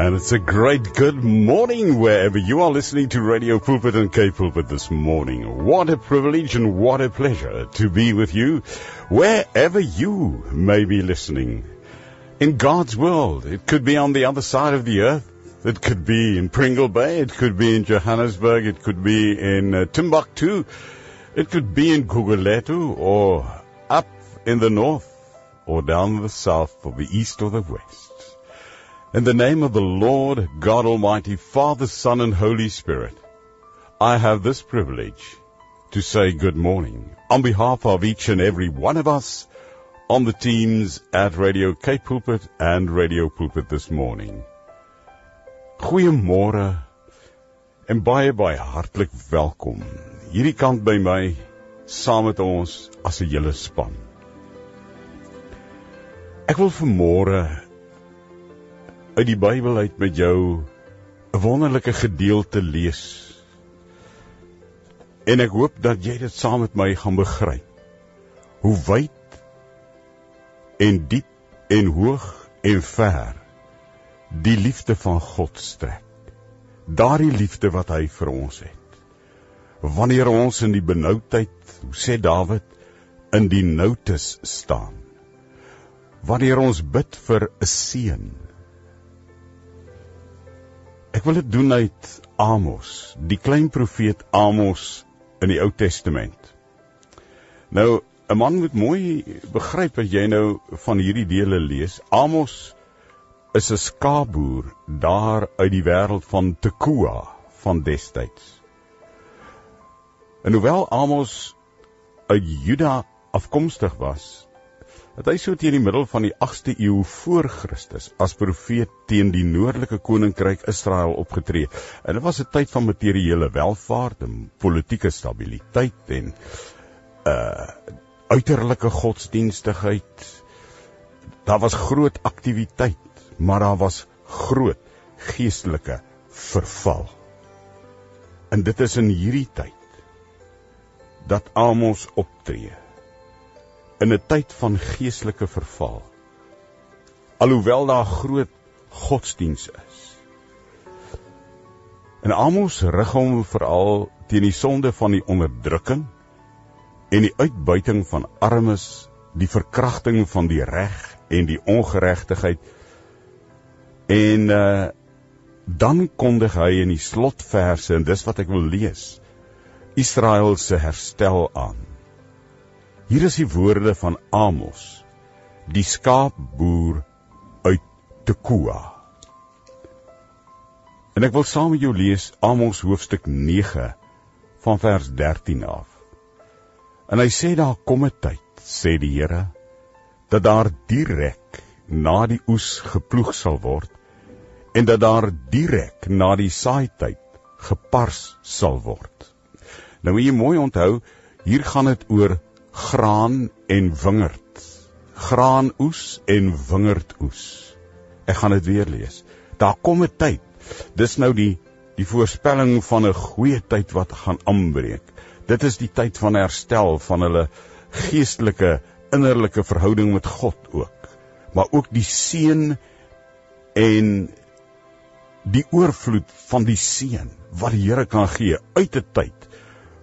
And it's a great good morning wherever you are listening to Radio Pulpit and K Pulpit this morning. What a privilege and what a pleasure to be with you wherever you may be listening. In God's world, it could be on the other side of the earth. It could be in Pringle Bay. It could be in Johannesburg. It could be in uh, Timbuktu. It could be in Guguletu or up in the north or down the south or the east or the west. In the name of the Lord God Almighty, Father, Son, and Holy Spirit, I have this privilege to say good morning on behalf of each and every one of us on the teams at Radio Cape Pulpit and Radio Pulpit this morning. Goeiemôre en baie baie hartlik welkom. Hierdie kant by my saam met ons as 'n hele span. Ek wil vanmôre uit die Bybel uit met jou 'n wonderlike gedeelte lees. En ek hoop dat jy dit saam met my gaan begryp. Hoe wyd en diep en hoog en ver die liefde van God strek. Daardie liefde wat hy vir ons het. Wanneer ons in die benoudheid, hoe sê Dawid, in die noutes staan. Wanneer ons bid vir 'n seën, Ek wil dit doen uit Amos, die klein profeet Amos in die Ou Testament. Nou, 'n man moet mooi begryp as jy nou van hierdie dele lees. Amos is 'n skaapboer daar uit die wêreld van Tekoa van destyds. En hoewel Amos uit Juda afkomstig was, het hy so teen die middel van die 8ste eeu voor Christus as profeet teen die noordelike koninkryk Israel opgetree. En dit was 'n tyd van materiële welvaart en politieke stabiliteit en uh uiterlike godsdienstigheid. Daar was groot aktiwiteit, maar daar was groot geestelike verval. En dit is in hierdie tyd dat Amos optree in 'n tyd van geestelike verval. Alhoewel daar groot godsdiens is. En Amos rig hom veral teen die sonde van die onderdrukking en die uitbuiting van armes, die verkrachting van die reg en die ongeregtigheid. En uh dan kondig hy in die slotverse en dis wat ek wil lees. Israel se herstel aan. Hier is die woorde van Amos, die skaapboer uit Tekoa. En ek wil saam met jou lees Amos hoofstuk 9 van vers 13 af. En hy sê daar kom 'n tyd, sê die Here, dat daar direk na die oes geploeg sal word en dat daar direk na die saaityd gepars sal word. Nou moet jy mooi onthou, hier gaan dit oor graan en wingerd. Graanoes en wingerdoes. Ek gaan dit weer lees. Daar kom 'n tyd. Dis nou die die voorspelling van 'n goeie tyd wat gaan aanbreek. Dit is die tyd van herstel van hulle geestelike innerlike verhouding met God ook. Maar ook die seën en die oorvloed van die seën wat die Here kan gee uit 'n tyd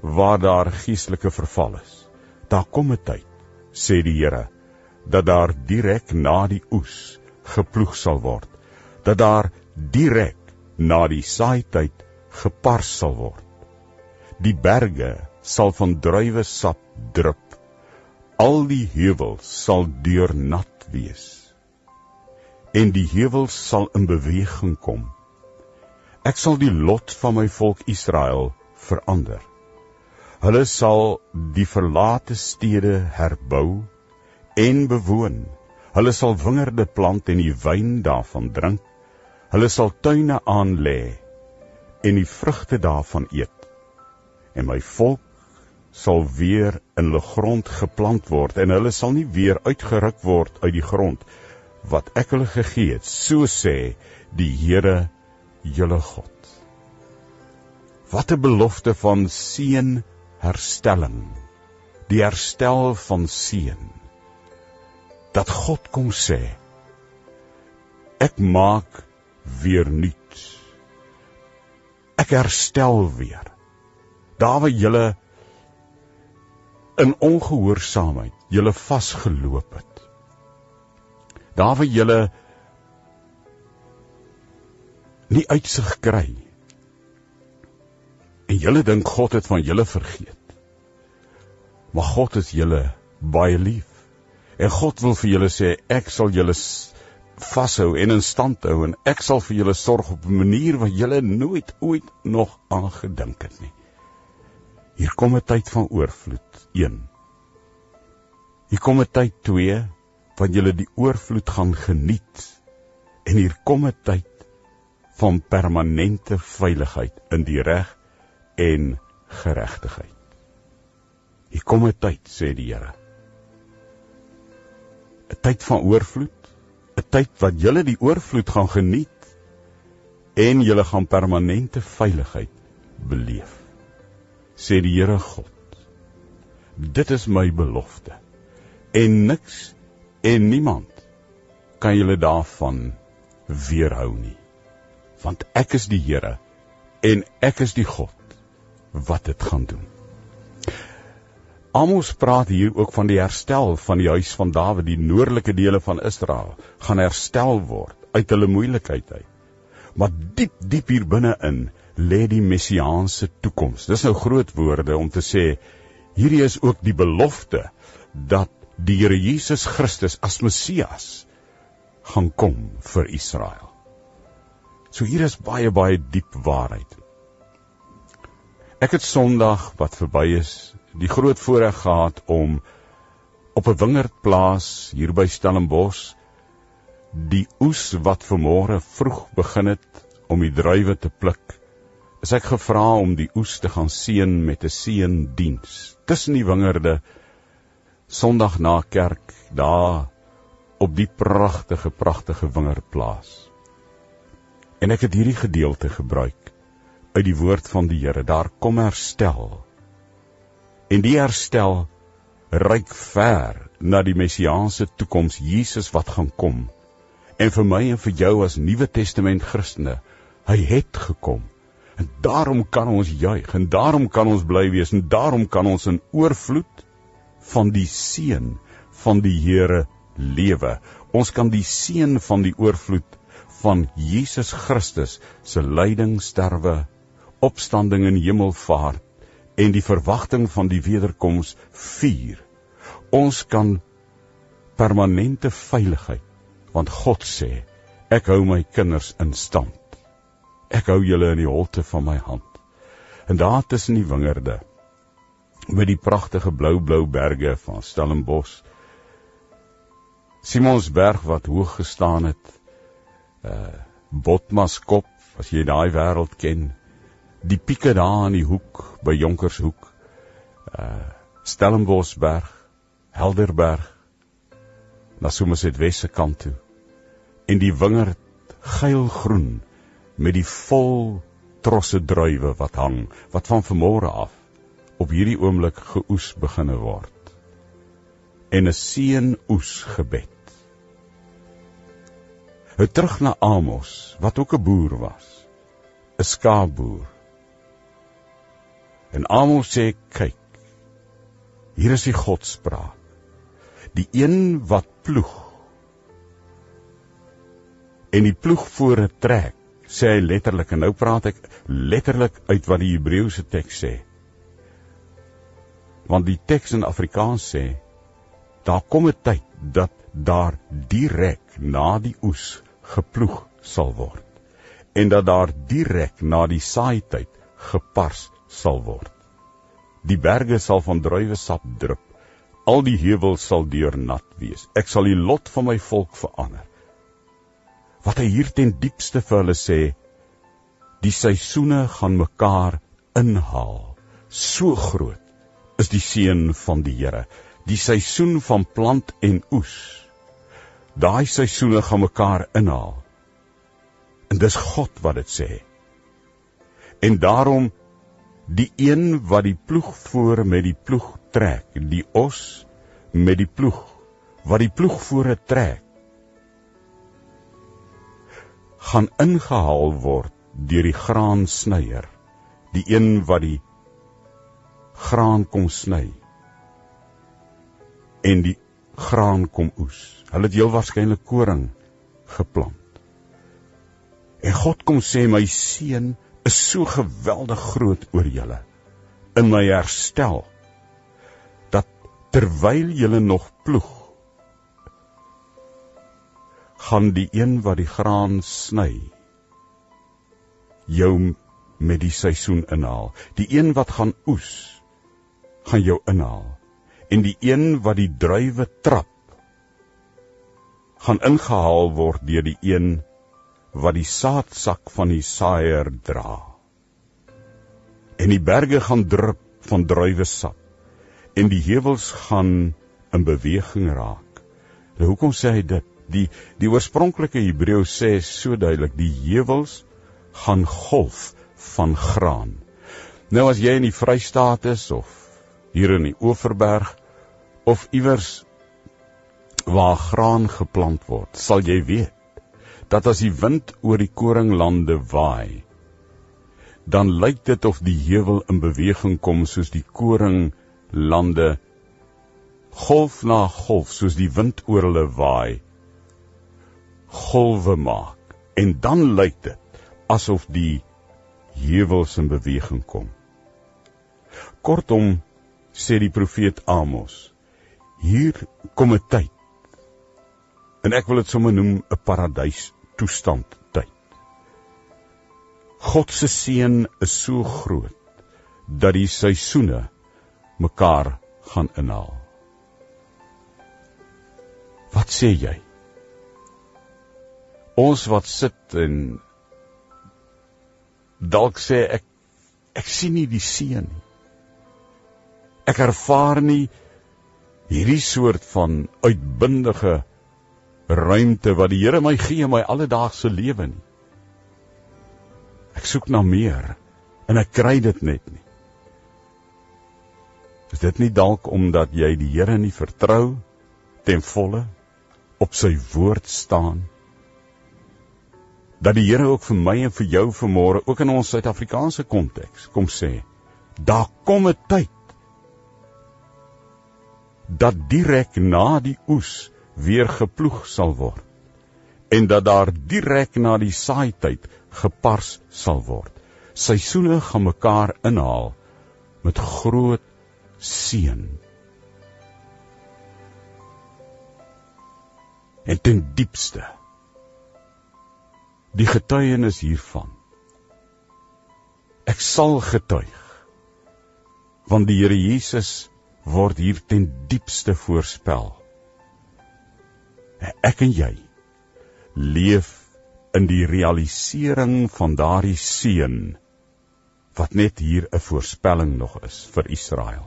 waar daar geestelike verval is. Daar kom 'n tyd, sê die Here, dat daar direk na die oes geploeg sal word, dat daar direk na die saaityd gepars sal word. Die berge sal van druiwe sap drup. Al die heuwels sal deurnat wees. En die heuwels sal in beweging kom. Ek sal die lot van my volk Israel verander. Hulle sal die verlate stede herbou en bewoon. Hulle sal wingerde plant en die wyn daarvan drink. Hulle sal tuine aanlê en die vrugte daarvan eet. En my volk sal weer in hulle grond geplant word en hulle sal nie weer uitgeruk word uit die grond wat ek hulle gegee het, so sê die Here, julle God. Wat 'n belofte van seën herstelling, die herstel van seën. Dat God kom sê, ek maak weer nuuts. Ek herstel weer. Daar waar julle in ongehoorsaamheid julle vasgeloop het. Daar waar julle nie uitsig kry. En julle dink God het van julle vergeet. Maar God is julle baie lief. En God wil vir julle sê ek sal julle vashou en in stand hou en ek sal vir julle sorg op 'n manier wat julle nooit ooit nog aan gedink het nie. Hier kom 'n tyd van oorvloed 1. Hier kom 'n tyd 2 van julle die oorvloed gaan geniet. En hier kom 'n tyd van permanente veiligheid in die reg en geregtigheid. Hier kom 'n tyd, sê die Here. 'n Tyd van oorvloed, 'n tyd wat julle die oorvloed gaan geniet en julle gaan permanente veiligheid beleef. Sê die Here God. Dit is my belofte. En niks en niemand kan julle daarvan weerhou nie. Want ek is die Here en ek is die God wat dit gaan doen. Amos praat hier ook van die herstel van die huis van Dawid, die noordelike dele van Israel gaan herstel word uit hulle moeilikheid uit. Maar diep diep hier binne-in lê die messiaanse toekoms. Dis nou groot woorde om te sê hierdie is ook die belofte dat die Here Jesus Christus as Messias gaan kom vir Israel. So hier is baie baie diep waarheid. Ek het Sondag wat verby is die groot voorreg gehad om op 'n wingerdplaas hier by Stellenbosch die oes wat vanmôre vroeg begin het om die druiwe te pluk. Is ek gevra om die oes te gaan seën met 'n seëndiens tussen die wingerde Sondag na kerk daar op die pragtige pragtige wingerdplaas. En ek het hierdie gedeelte gebruik uit die woord van die Here. Daar kom herstel En die herstel reik ver na die messiaanse toekoms Jesus wat gaan kom. En vir my en vir jou as Nuwe Testament Christene, hy het gekom. En daarom kan ons juig en daarom kan ons bly wees en daarom kan ons in oorvloed van die seën van die Here lewe. Ons kan die seën van die oorvloed van Jesus Christus se lyding, sterwe, opstanding en hemelvaart en die verwagting van die wederkoms vier. Ons kan permanente veiligheid want God sê ek hou my kinders in stand. Ek hou julle in die holte van my hand. En daar tussen die wingerde met die pragtige blou blou berge van Stellenbosch Simonsberg wat hoog gestaan het uh Botmaskop as jy daai wêreld ken die pieke daar in die hoek by Jonkershoek. Uh Stellenbosberg, Helderberg. Na soms dit wesse kant toe. En die wingerd geilgroen met die vol trosse druiwe wat hang, wat van vanmôre af op hierdie oomblik geoes beginne word. En 'n seën oes gebed. Hy terug na Amos, wat ook 'n boer was. 'n Skaapboer En Amos sê kyk. Hier is die Godspraak. Die een wat ploeg en die ploeg voor 'n trek, sê hy letterlik en nou praat ek letterlik uit wat die Hebreëse teks sê. Want die teks in Afrikaans sê daar kom 'n tyd dat daar direk na die oes geploeg sal word en dat daar direk na die saaityd gepars sal word. Die berge sal van druiwesap drup. Al die heuwels sal deurnat wees. Ek sal die lot van my volk verander. Wat hy hier ten diepste vir hulle sê, die seisoene gaan mekaar inhaal. So groot is die seën van die Here. Die seisoen van plant en oes. Daai seisoene gaan mekaar inhaal. En dis God wat dit sê. En daarom die een wat die ploeg voor met die ploeg trek, die os met die ploeg wat die ploeg voor trek, gaan ingehaal word deur die graansnyer, die een wat die graan kom sny en die graan kom oes. Hulle het heel waarskynlik koring geplant. En God kom sê my seun is so geweldig groot oor julle in my herstel dat terwyl julle nog ploeg gaan die een wat die graan sny jou met die seisoen inhaal. Die een wat gaan oes gaan jou inhaal. En die een wat die druiwe trap gaan ingehaal word deur die een wat die saadsak van die saaier dra. En die berge gaan drup van druiwesap en die heuwels gaan in beweging raak. Nou hoekom sê hy dit? Die die oorspronklike Hebreë sê so duidelik, die heuwels gaan golf van graan. Nou as jy in die Vrystaat is of hier in die Oeverberg of iewers waar graan geplant word, sal jy weet dat as die wind oor die koringlande waai, dan lyk dit of die heuwel in beweging kom soos die koringlande golf na golf soos die wind oor hulle waai golwe maak. En dan lyk dit asof die heuwels in beweging kom. Kortom sê die profeet Amos hier kom 'n tyd en ek wil dit sommer noem 'n paradys toestand tyd. God se seën is so groot dat die seisoene mekaar gaan inhaal. Wat sê jy? Ons wat sit en dalk sê ek ek sien nie die seën nie. Ek ervaar nie hierdie soort van uitbundige ruimte wat die Here my gee in my alledaagse lewe nie. Ek soek na meer en ek kry dit net nie. Is dit nie dalk omdat jy die Here nie vertrou ten volle op sy woord staan? Dat die Here ook vir my en vir jou vanmôre ook in ons Suid-Afrikaanse konteks kom sê, daar kom 'n tyd dat direk na die oes weer geploeg sal word en dat daar direk na die saaityd gepars sal word. Seisoene gaan mekaar inhaal met groot seën. En ten diepste die getuienis hiervan. Ek sal getuig want die Here Jesus word hier ten diepste voorspel ek en jy leef in die realisering van daardie seën wat net hier 'n voorspelling nog is vir Israel.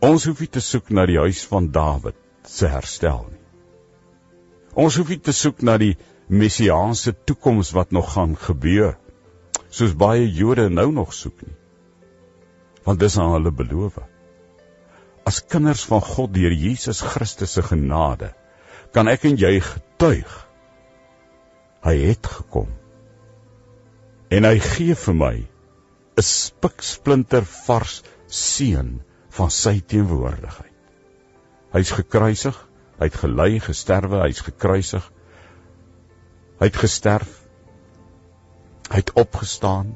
Ons hoef nie te soek na die huis van Dawid se herstel nie. Ons hoef nie te soek na die messiaanse toekoms wat nog gaan gebeur soos baie Jode nou nog soek nie. Want dis aan hulle beloof as kinders van God deur Jesus Christus se genade kan ek en jy getuig. Hy het gekom. En hy gee vir my 'n spiksplinter vars seën van sy teenwoordigheid. Hy's gekruisig hy't gelei gesterwe hy's gekruisig. Hy't gesterf hy't opgestaan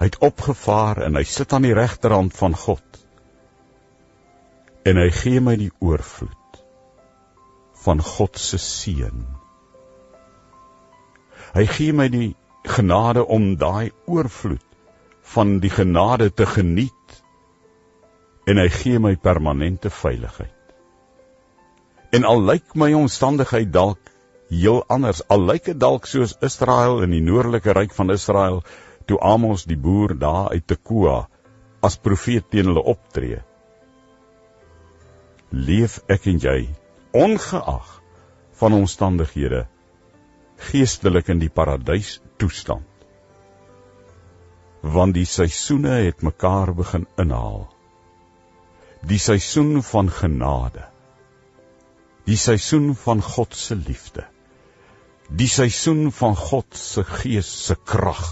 hy't opgevaar en hy sit aan die regterhand van God en hy gee my die oorvloed van God se seën. Hy gee my die genade om daai oorvloed van die genade te geniet en hy gee my permanente veiligheid. En al lyk my omstandigheid dalk heel anders, al lyk dit dalk soos Israel in die noordelike ryk van Israel toe Amos die boer daar uit Tekoa as profeet teen hulle optree leef ek en jy ongeag van omstandighede geestelik in die paradys toestand. Want die seisoene het mekaar begin inhaal. Die seisoen van genade. Die seisoen van God se liefde. Die seisoen van God se gees se krag.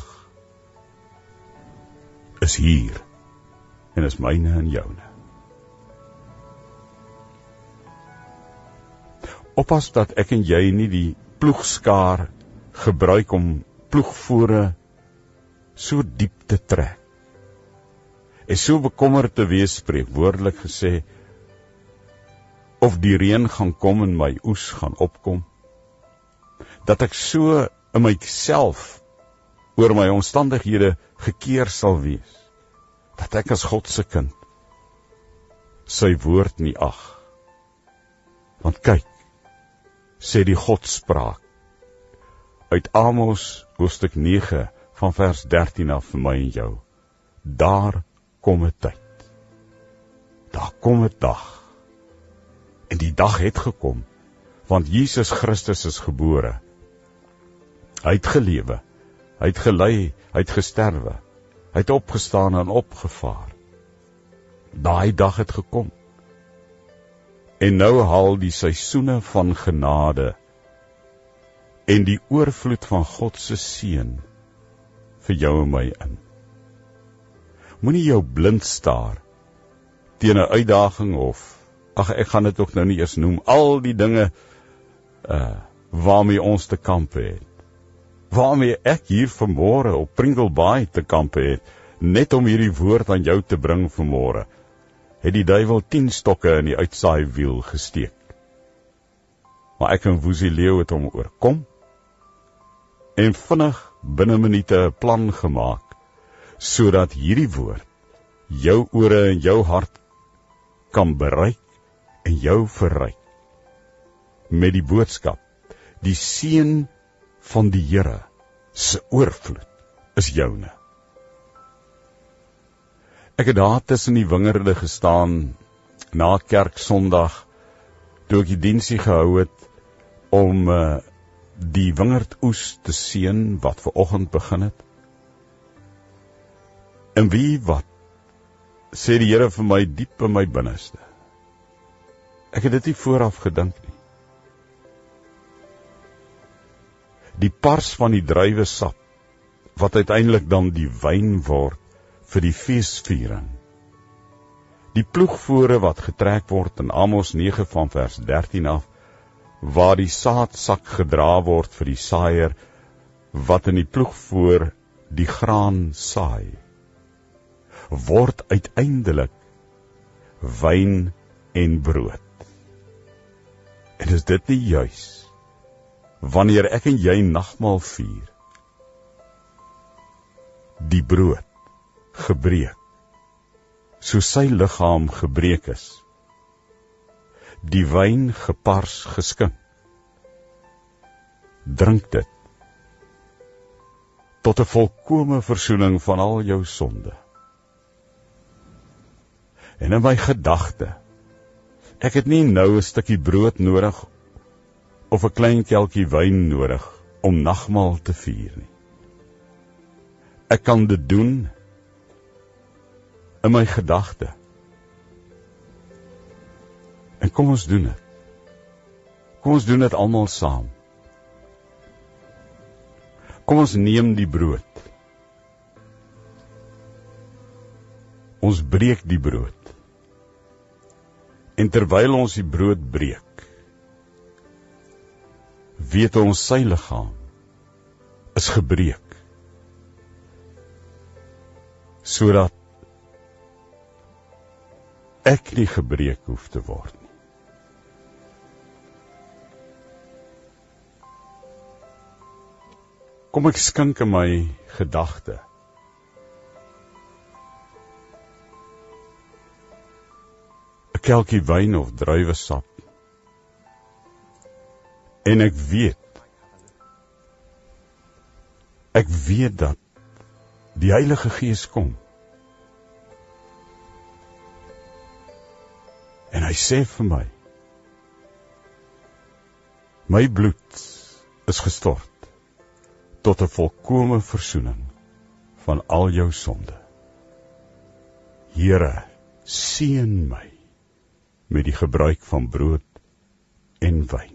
Is hier en is myne en joune. Oppas dat ek en jy nie die ploegskaar gebruik om ploegvoere so diep te trek. En so bekommerd te wees spreekwoordelik gesê of die reën gaan kom en my oes gaan opkom dat ek so in myself oor my omstandighede gekeer sal wees dat ek as God se kind sy woord nie ag want kyk sê die God spraak uit Amos hoofstuk 9 van vers 13 af vir my en jou daar kom 'n tyd daar kom 'n dag En die dag het gekom want Jesus Christus is gebore. Hy het gelewe. Hy het gelei, hy het gesterwe. Hy het opgestaan en opgevaar. Daai dag het gekom. En nou haal die seisoene van genade en die oorvloed van God se seën vir jou en my in. Moenie jou blind staar teen 'n uitdaging of ag ek gaan dit ook nou nie eers noem al die dinge uh waarmee ons te kamp het waarmee ek hier vanmôre op Pringle Bay te kamp het net om hierdie woord aan jou te bring vanmôre het die duiwel 10 stokke in die uitsaai wiel gesteek. Maar ek en Woesie leeu het hom oorkom en vinnig binne minute 'n plan gemaak sodat hierdie woord jou ore en jou hart kan bereik en jou verryk met die boodskap die seën van die Here se oorvloed is joune ek het daar tussen die wingerde gestaan na kerk sonderdag toe ek die diensie gehou het om uh, die wingerdoes te seën wat ver oggend begin het en wie wat sê die Here vir my diep in my binneste Ek het dit nie vooraf gedink nie. Die pars van die druiwesap wat uiteindelik dan die wyn word vir die feesviering. Die ploegvoere wat getrek word in Amos 9 van vers 13 af waar die saadsak gedra word vir die saaier wat in die ploegvoer die graan saai word uiteindelik wyn en brood. En is dit nie juis wanneer ek en jy nagmaal vier? Die brood gebreek. So sy liggaam gebreek is die wyn gepars geskink drink dit tot 'n volkomme verzoening van al jou sonde. En in my gedagte Ek het nie nou 'n stukkie brood nodig of 'n klein kelkie wyn nodig om nagmaal te vier nie. Ek kan dit doen in my gedagte. En kom ons doen dit. Kom ons doen dit almal saam. Kom ons neem die brood. Ons breek die brood. En terwyl ons die brood breek, weet ons sy liggaam is gebreek sodat ek nie gebreek hoef te word nie. Kom ek skink in my gedagte kelkie wyn of druiwesap. En ek weet ek weet dat die Heilige Gees kom. Hy sê vir my My bloed is gestort tot 'n volkomme verzoening van al jou sonde. Here, seën my met die gebruik van brood en wyn.